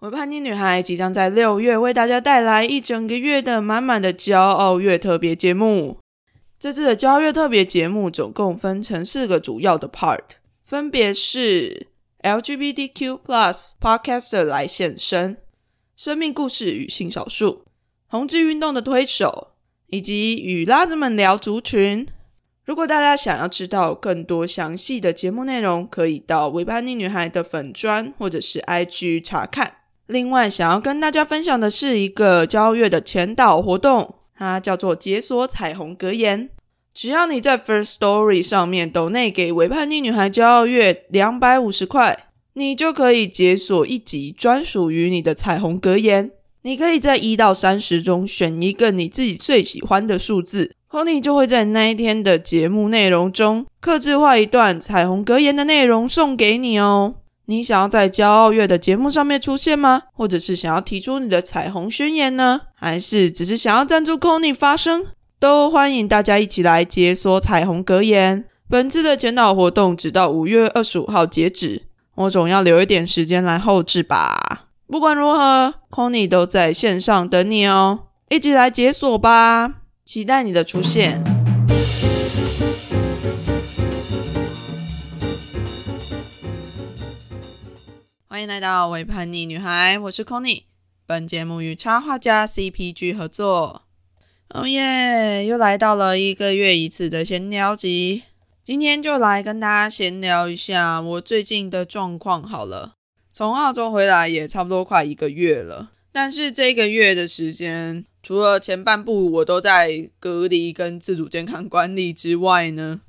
我叛逆女孩即将在六月为大家带来一整个月的满满的骄傲月特别节目。这次的骄傲月特别节目总共分成四个主要的 part，分别是 LGBTQ+ Podcaster 来现身、生命故事与性少数、同志运动的推手，以及与拉子们聊族群。如果大家想要知道更多详细的节目内容，可以到维叛逆女孩的粉砖或者是 IG 查看。另外，想要跟大家分享的是一个交月的前导活动，它叫做解锁彩虹格言。只要你在 First Story 上面抖内给维叛逆女孩骄傲月两百五十块，你就可以解锁一集专属于你的彩虹格言。你可以在一到三十中选一个你自己最喜欢的数字，Conny 就会在那一天的节目内容中，刻制化一段彩虹格言的内容送给你哦。你想要在骄傲月的节目上面出现吗？或者是想要提出你的彩虹宣言呢？还是只是想要赞助 Conny 发声？都欢迎大家一起来解锁彩虹格言。本次的前导活动直到五月二十五号截止，我总要留一点时间来后置吧。不管如何，Conny 都在线上等你哦，一起来解锁吧！期待你的出现。欢迎来到《微叛逆女孩》，我是 Conny。本节目与插画家 CPG 合作。哦耶！又来到了一个月一次的闲聊集，今天就来跟大家闲聊一下我最近的状况好了。从澳洲回来也差不多快一个月了，但是这个月的时间，除了前半部我都在隔离跟自主健康管理之外呢，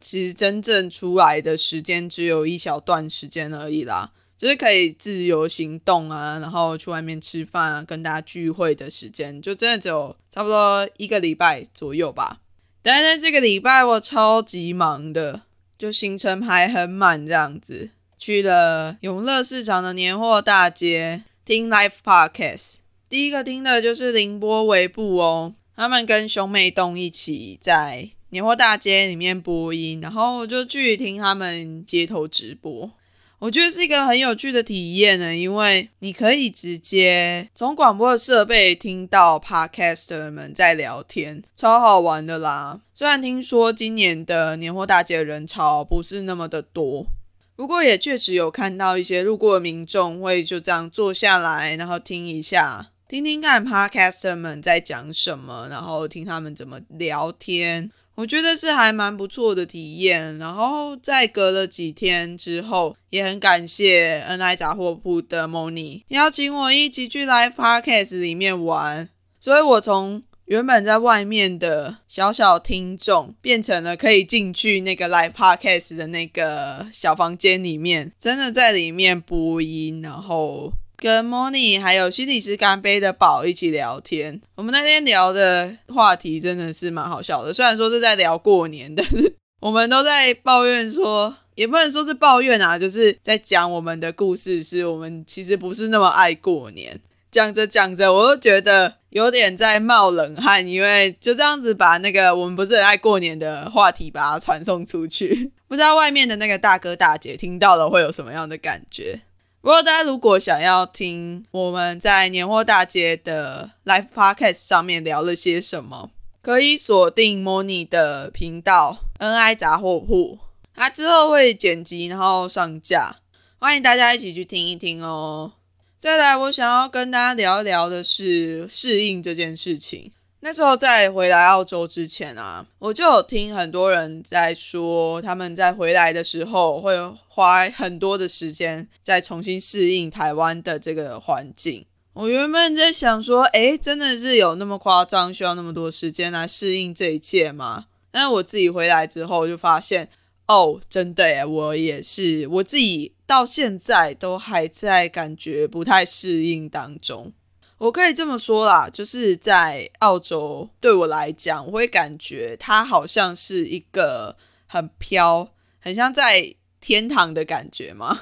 其实真正出来的时间只有一小段时间而已啦。就是可以自由行动啊，然后去外面吃饭啊，跟大家聚会的时间，就真的只有差不多一个礼拜左右吧。但是这个礼拜我超级忙的，就行程排很满这样子，去了永乐市场的年货大街听 live podcast。第一个听的就是凌波微步哦，他们跟兄妹洞一起在年货大街里面播音，然后我就去听他们街头直播。我觉得是一个很有趣的体验呢，因为你可以直接从广播的设备听到 podcaster 们在聊天，超好玩的啦。虽然听说今年的年货大街人潮不是那么的多，不过也确实有看到一些路过的民众会就这样坐下来，然后听一下，听听看 podcaster 们在讲什么，然后听他们怎么聊天。我觉得是还蛮不错的体验，然后在隔了几天之后，也很感谢 N I 杂货铺的 Moni 邀请我一起去 Live Podcast 里面玩，所以我从原本在外面的小小听众，变成了可以进去那个 Live Podcast 的那个小房间里面，真的在里面播音，然后。跟 Moni 还有心理师干杯的宝一起聊天，我们那天聊的话题真的是蛮好笑的。虽然说是在聊过年，但是 我们都在抱怨说，也不能说是抱怨啊，就是在讲我们的故事，是我们其实不是那么爱过年。讲着讲着，我都觉得有点在冒冷汗，因为就这样子把那个我们不是很爱过年的话题把它传送出去，不知道外面的那个大哥大姐听到了会有什么样的感觉。不过，大家如果想要听我们在年货大街的 live podcast 上面聊了些什么，可以锁定 Moni 的频道 NI 杂货铺，它之后会剪辑然后上架，欢迎大家一起去听一听哦。再来，我想要跟大家聊一聊的是适应这件事情。那时候在回来澳洲之前啊，我就有听很多人在说，他们在回来的时候会花很多的时间在重新适应台湾的这个环境。我原本在想说，诶，真的是有那么夸张，需要那么多时间来适应这一切吗？但是我自己回来之后就发现，哦，真的诶，我也是，我自己到现在都还在感觉不太适应当中。我可以这么说啦，就是在澳洲对我来讲，我会感觉它好像是一个很飘、很像在天堂的感觉嘛。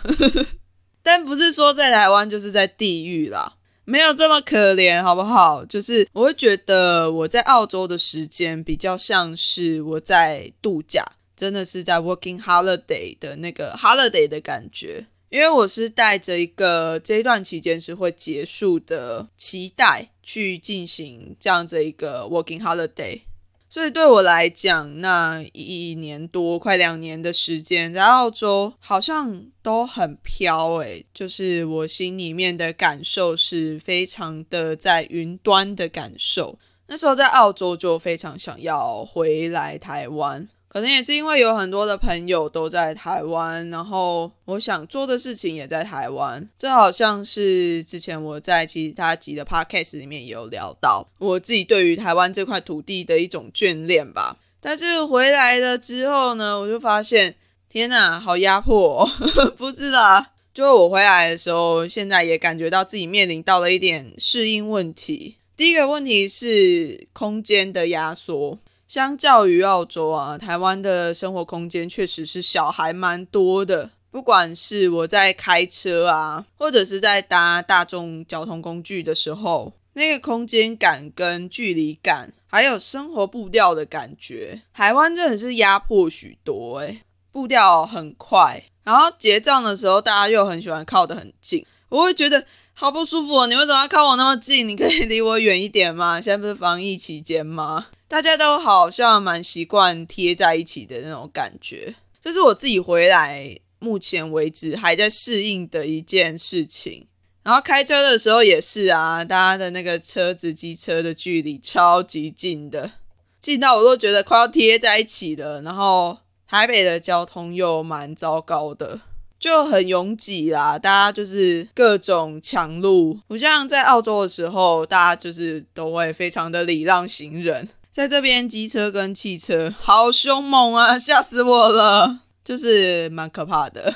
但不是说在台湾就是在地狱啦，没有这么可怜，好不好？就是我会觉得我在澳洲的时间比较像是我在度假，真的是在 working holiday 的那个 holiday 的感觉。因为我是带着一个这一段期间是会结束的期待去进行这样子一个 working holiday。所以对我来讲，那一年多快两年的时间在澳洲，好像都很飘诶，就是我心里面的感受是非常的在云端的感受。那时候在澳洲就非常想要回来台湾。可能也是因为有很多的朋友都在台湾，然后我想做的事情也在台湾。这好像是之前我在其他集的 podcast 里面也有聊到，我自己对于台湾这块土地的一种眷恋吧。但是回来了之后呢，我就发现，天哪，好压迫！哦 不是啦，就我回来的时候，现在也感觉到自己面临到了一点适应问题。第一个问题是空间的压缩。相较于澳洲啊，台湾的生活空间确实是小还蛮多的。不管是我在开车啊，或者是在搭大众交通工具的时候，那个空间感跟距离感，还有生活步调的感觉，台湾真的是压迫许多诶，步调很快，然后结账的时候，大家又很喜欢靠得很近，我会觉得好不舒服。你为什么要靠我那么近？你可以离我远一点吗？现在不是防疫期间吗？大家都好像蛮习惯贴在一起的那种感觉，这是我自己回来目前为止还在适应的一件事情。然后开车的时候也是啊，大家的那个车子机车的距离超级近的，近到我都觉得快要贴在一起了。然后台北的交通又蛮糟糕的，就很拥挤啦，大家就是各种抢路，不像在澳洲的时候，大家就是都会非常的礼让行人。在这边，机车跟汽车好凶猛啊，吓死我了，就是蛮可怕的。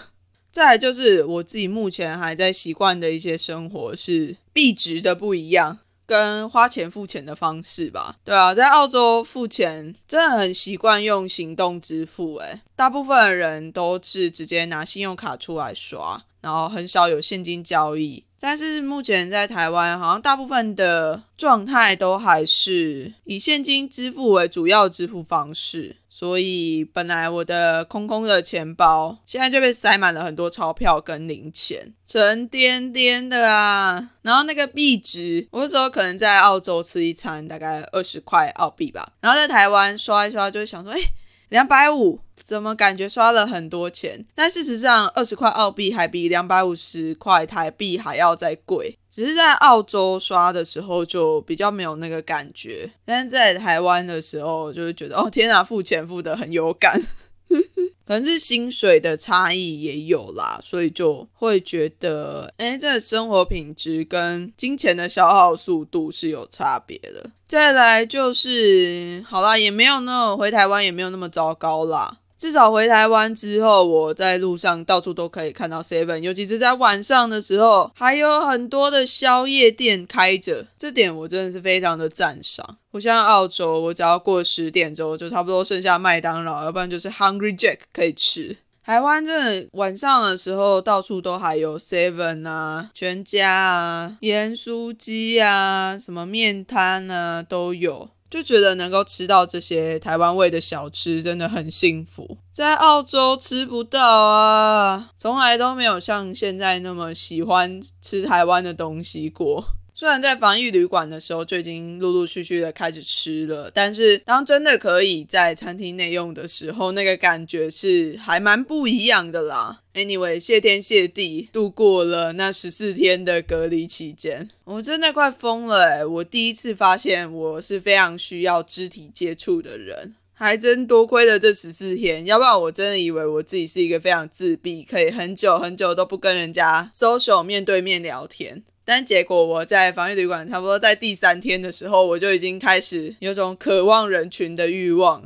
再来就是我自己目前还在习惯的一些生活是币值的不一样，跟花钱付钱的方式吧。对啊，在澳洲付钱真的很习惯用行动支付，诶，大部分人都是直接拿信用卡出来刷，然后很少有现金交易。但是目前在台湾，好像大部分的状态都还是以现金支付为主要支付方式，所以本来我的空空的钱包现在就被塞满了很多钞票跟零钱，沉甸甸的啊。然后那个币值，我有时候可能在澳洲吃一餐大概二十块澳币吧，然后在台湾刷一刷，就会想说，哎，两百五。怎么感觉刷了很多钱？但事实上，二十块澳币还比两百五十块台币还要再贵。只是在澳洲刷的时候就比较没有那个感觉，但是在台湾的时候就会觉得，哦天啊，付钱付的很有感。可能是薪水的差异也有啦，所以就会觉得，哎，这生活品质跟金钱的消耗速度是有差别的。再来就是，好啦，也没有那么回台湾也没有那么糟糕啦。至少回台湾之后，我在路上到处都可以看到 Seven，尤其是在晚上的时候，还有很多的宵夜店开着，这点我真的是非常的赞赏。不像澳洲，我只要过十点之后，就差不多剩下麦当劳，要不然就是 Hungry Jack 可以吃。台湾真的晚上的时候，到处都还有 Seven 啊、全家啊、盐酥鸡啊、什么面摊啊都有。就觉得能够吃到这些台湾味的小吃真的很幸福，在澳洲吃不到啊，从来都没有像现在那么喜欢吃台湾的东西过。虽然在防疫旅馆的时候就已经陆陆续续的开始吃了，但是当真的可以在餐厅内用的时候，那个感觉是还蛮不一样的啦。Anyway，谢天谢地度过了那十四天的隔离期间，我真的快疯了我第一次发现我是非常需要肢体接触的人，还真多亏了这十四天，要不然我真的以为我自己是一个非常自闭，可以很久很久都不跟人家 social 面对面聊天。但结果我在防疫旅馆差不多在第三天的时候，我就已经开始有种渴望人群的欲望。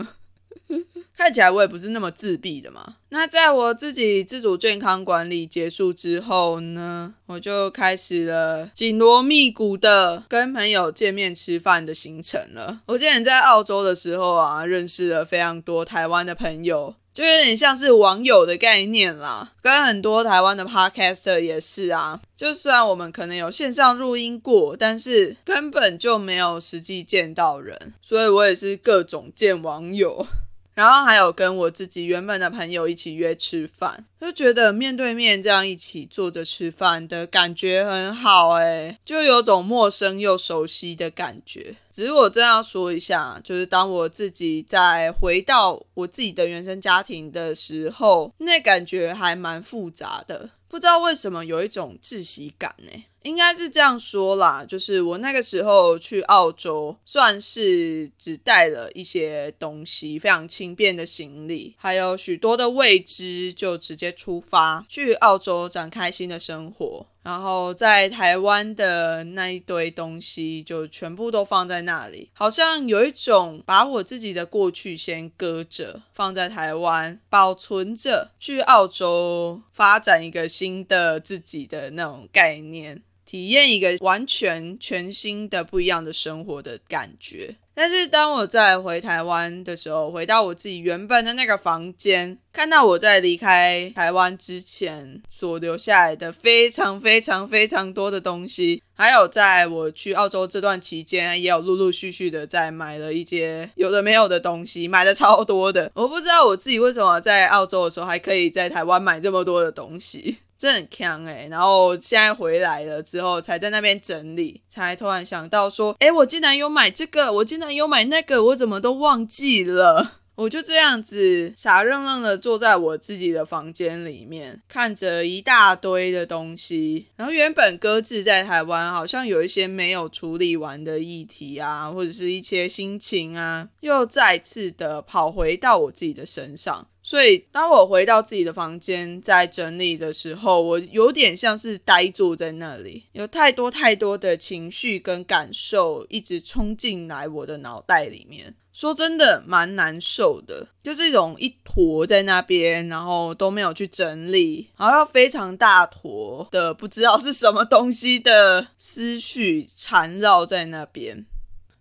看起来我也不是那么自闭的嘛。那在我自己自主健康管理结束之后呢，我就开始了紧锣密鼓的跟朋友见面吃饭的行程了。我之前在澳洲的时候啊，认识了非常多台湾的朋友。就有点像是网友的概念啦，跟很多台湾的 podcaster 也是啊。就虽然我们可能有线上录音过，但是根本就没有实际见到人，所以我也是各种见网友。然后还有跟我自己原本的朋友一起约吃饭，就觉得面对面这样一起坐着吃饭的感觉很好诶，就有种陌生又熟悉的感觉。只是我真要说一下，就是当我自己在回到我自己的原生家庭的时候，那感觉还蛮复杂的，不知道为什么有一种窒息感呢。应该是这样说啦，就是我那个时候去澳洲，算是只带了一些东西，非常轻便的行李，还有许多的未知，就直接出发去澳洲展开新的生活。然后在台湾的那一堆东西就全部都放在那里，好像有一种把我自己的过去先搁着，放在台湾保存着，去澳洲发展一个新的自己的那种概念。体验一个完全全新的不一样的生活的感觉。但是当我在回台湾的时候，回到我自己原本的那个房间，看到我在离开台湾之前所留下来的非常非常非常多的东西，还有在我去澳洲这段期间，也有陆陆续续的在买了一些有的没有的东西，买的超多的。我不知道我自己为什么在澳洲的时候还可以在台湾买这么多的东西。真的很强哎，然后现在回来了之后，才在那边整理，才突然想到说，哎，我竟然有买这个，我竟然有买那个，我怎么都忘记了？我就这样子傻愣愣的坐在我自己的房间里面，看着一大堆的东西，然后原本搁置在台湾，好像有一些没有处理完的议题啊，或者是一些心情啊，又再次的跑回到我自己的身上。所以，当我回到自己的房间在整理的时候，我有点像是呆坐在那里，有太多太多的情绪跟感受一直冲进来我的脑袋里面。说真的，蛮难受的，就是一种一坨在那边，然后都没有去整理，好像非常大坨的不知道是什么东西的思绪缠绕在那边。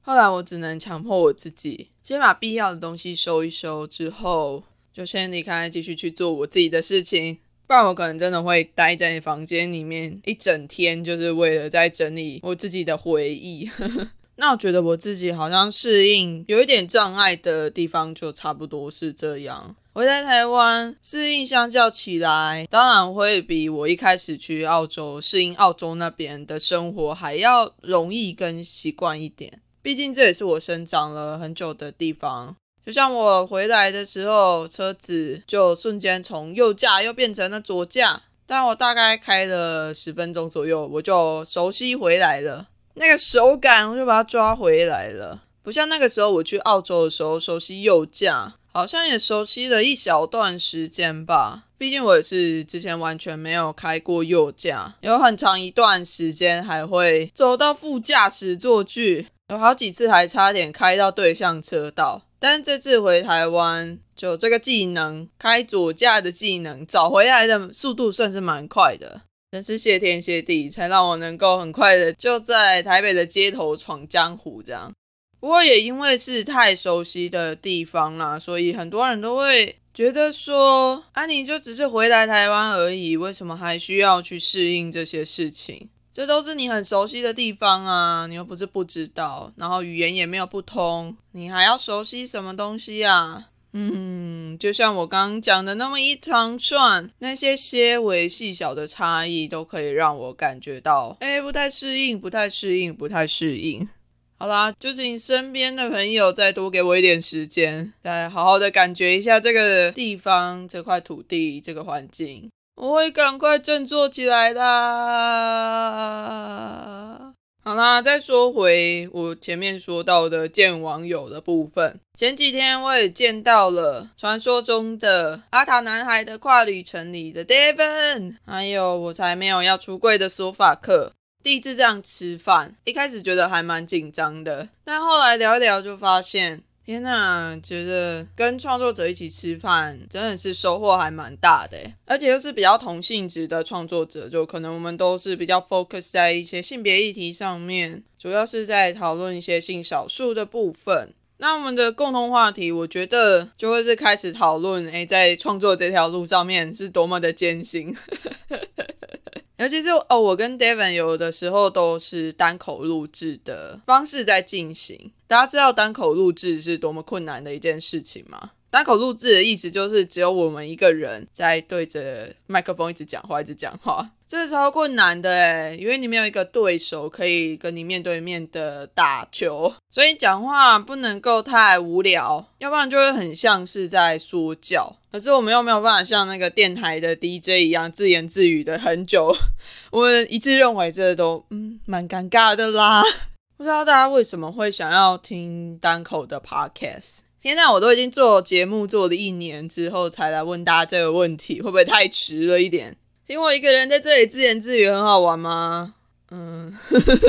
后来我只能强迫我自己，先把必要的东西收一收之后。就先离开，继续去做我自己的事情，不然我可能真的会待在房间里面一整天，就是为了在整理我自己的回忆。那我觉得我自己好像适应有一点障碍的地方，就差不多是这样。回在台湾适应相较起来，当然会比我一开始去澳洲适应澳洲那边的生活还要容易跟习惯一点。毕竟这也是我生长了很久的地方。就像我回来的时候，车子就瞬间从右驾又变成了左驾，但我大概开了十分钟左右，我就熟悉回来了。那个手感，我就把它抓回来了。不像那个时候我去澳洲的时候，熟悉右驾，好像也熟悉了一小段时间吧。毕竟我也是之前完全没有开过右驾，有很长一段时间还会走到副驾驶座去，有好几次还差点开到对向车道。但这次回台湾，就这个技能开左驾的技能找回来的速度算是蛮快的，真是谢天谢地，才让我能够很快的就在台北的街头闯江湖这样。不过也因为是太熟悉的地方啦，所以很多人都会觉得说，安妮就只是回来台湾而已，为什么还需要去适应这些事情？这都是你很熟悉的地方啊，你又不是不知道，然后语言也没有不通，你还要熟悉什么东西啊？嗯，就像我刚刚讲的那么一长串，那些些微细小的差异都可以让我感觉到，哎，不太适应，不太适应，不太适应。好啦，就请身边的朋友再多给我一点时间，再好好的感觉一下这个地方、这块土地、这个环境。我会赶快振作起来的。好啦，再说回我前面说到的见网友的部分。前几天我也见到了传说中的阿塔男孩的跨旅程里的 Devon，还有我才没有要出柜的索法克。第一次这样吃饭，一开始觉得还蛮紧张的，但后来聊一聊就发现。天呐，觉得跟创作者一起吃饭真的是收获还蛮大的，而且又是比较同性质的创作者，就可能我们都是比较 focus 在一些性别议题上面，主要是在讨论一些性少数的部分。那我们的共同话题，我觉得就会是开始讨论，诶，在创作这条路上面是多么的艰辛。尤其是哦，我跟 Devon 有的时候都是单口录制的方式在进行。大家知道单口录制是多么困难的一件事情吗？单口录制的意思就是只有我们一个人在对着麦克风一直讲话，一直讲话，这是超困难的诶因为你没有一个对手可以跟你面对面的打球，所以讲话不能够太无聊，要不然就会很像是在说教。可是我们又没有办法像那个电台的 DJ 一样自言自语的很久，我们一致认为这都嗯蛮尴尬的啦。不知道大家为什么会想要听单口的 podcast？天呐，我都已经做节目做了一年之后才来问大家这个问题，会不会太迟了一点？听我一个人在这里自言自语很好玩吗？嗯，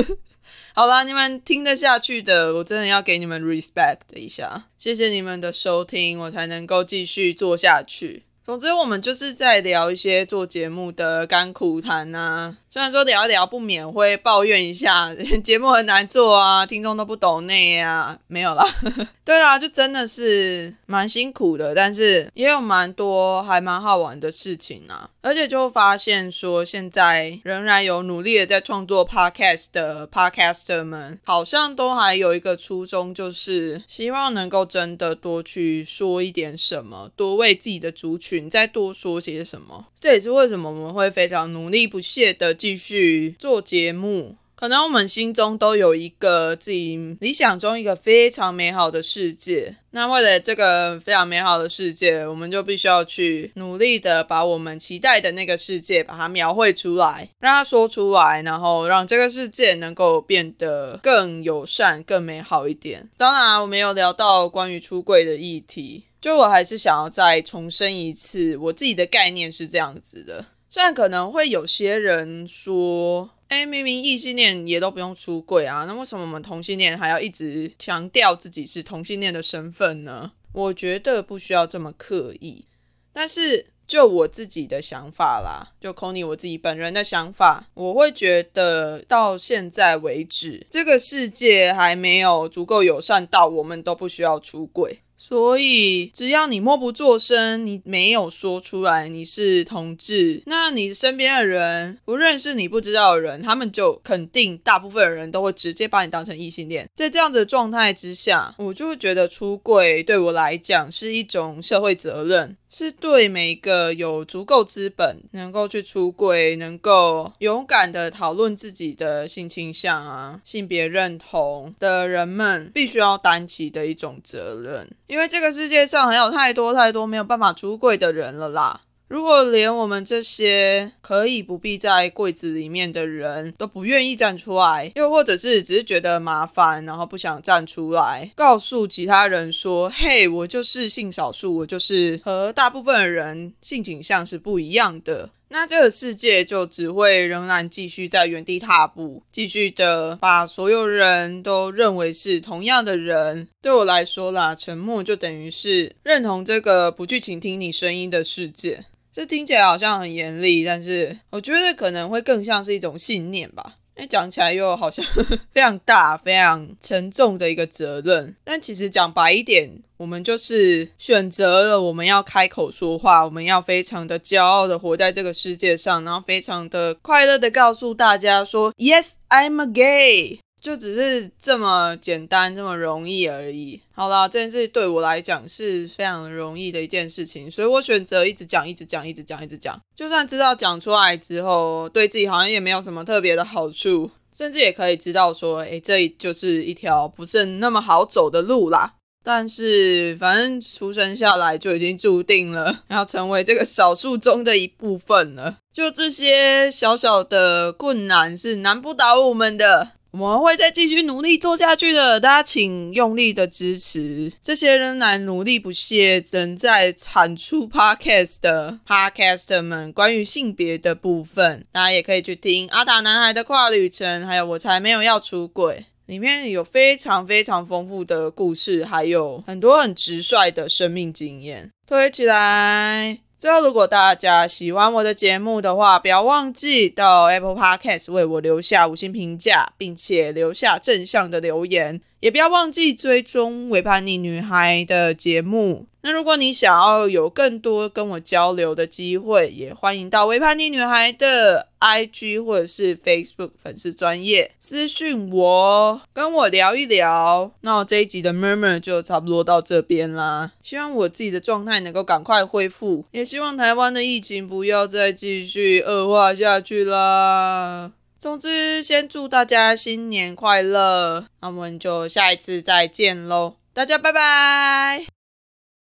好啦，你们听得下去的，我真的要给你们 respect 一下，谢谢你们的收听，我才能够继续做下去。总之，我们就是在聊一些做节目的甘苦谈呐。虽然说聊一聊不免会抱怨一下 节目很难做啊，听众都不懂那啊，没有啦。对啦，就真的是蛮辛苦的，但是也有蛮多还蛮好玩的事情啊。而且就发现说，现在仍然有努力的在创作 podcast 的 podcaster 们，好像都还有一个初衷，就是希望能够真的多去说一点什么，多为自己的族群你再多说些什么。这也是为什么我们会非常努力不懈的继续做节目。可能我们心中都有一个自己理想中一个非常美好的世界，那为了这个非常美好的世界，我们就必须要去努力的把我们期待的那个世界把它描绘出来，让它说出来，然后让这个世界能够变得更友善、更美好一点。当然，我们有聊到关于出柜的议题，就我还是想要再重申一次，我自己的概念是这样子的。虽然可能会有些人说。哎，明明异性恋也都不用出柜啊，那为什么我们同性恋还要一直强调自己是同性恋的身份呢？我觉得不需要这么刻意。但是就我自己的想法啦，就 Kony 我自己本人的想法，我会觉得到现在为止，这个世界还没有足够友善到我们都不需要出柜。所以，只要你默不作声，你没有说出来你是同志，那你身边的人不认识你不知道的人，他们就肯定大部分的人都会直接把你当成异性恋。在这样的状态之下，我就会觉得出柜对我来讲是一种社会责任。是对每一个有足够资本能够去出柜、能够勇敢的讨论自己的性倾向啊、性别认同的人们，必须要担起的一种责任。因为这个世界上还有太多太多没有办法出柜的人了啦。如果连我们这些可以不必在柜子里面的人都不愿意站出来，又或者是只是觉得麻烦，然后不想站出来，告诉其他人说：“嘿，我就是性少数，我就是和大部分人性倾向是不一样的。”那这个世界就只会仍然继续在原地踏步，继续的把所有人都认为是同样的人。对我来说啦，沉默就等于是认同这个不去倾听你声音的世界。这听起来好像很严厉，但是我觉得可能会更像是一种信念吧。因为讲起来又好像 非常大、非常沉重的一个责任。但其实讲白一点，我们就是选择了我们要开口说话，我们要非常的骄傲的活在这个世界上，然后非常的快乐的告诉大家说：“Yes, I'm a gay。”就只是这么简单，这么容易而已。好啦，这件事对我来讲是非常容易的一件事情，所以我选择一直讲，一直讲，一直讲，一直讲。就算知道讲出来之后，对自己好像也没有什么特别的好处，甚至也可以知道说，诶，这就是一条不是那么好走的路啦。但是，反正出生下来就已经注定了要成为这个少数中的一部分了。就这些小小的困难是难不倒我们的。我们会再继续努力做下去的，大家请用力的支持这些仍然努力不懈、仍在产出 podcast 的 podcaster 们。关于性别的部分，大家也可以去听《阿达男孩的跨旅程》，还有《我才没有要出轨》，里面有非常非常丰富的故事，还有很多很直率的生命经验，推起来。最后，如果大家喜欢我的节目的话，不要忘记到 Apple Podcast 为我留下五星评价，并且留下正向的留言。也不要忘记追踪维叛逆女孩的节目。那如果你想要有更多跟我交流的机会，也欢迎到维叛逆女孩的 IG 或者是 Facebook 粉丝专业私讯我，跟我聊一聊。那我这一集的 Murmur 就差不多到这边啦。希望我自己的状态能够赶快恢复，也希望台湾的疫情不要再继续恶化下去啦。总之，先祝大家新年快乐，那我们就下一次再见喽，大家拜拜。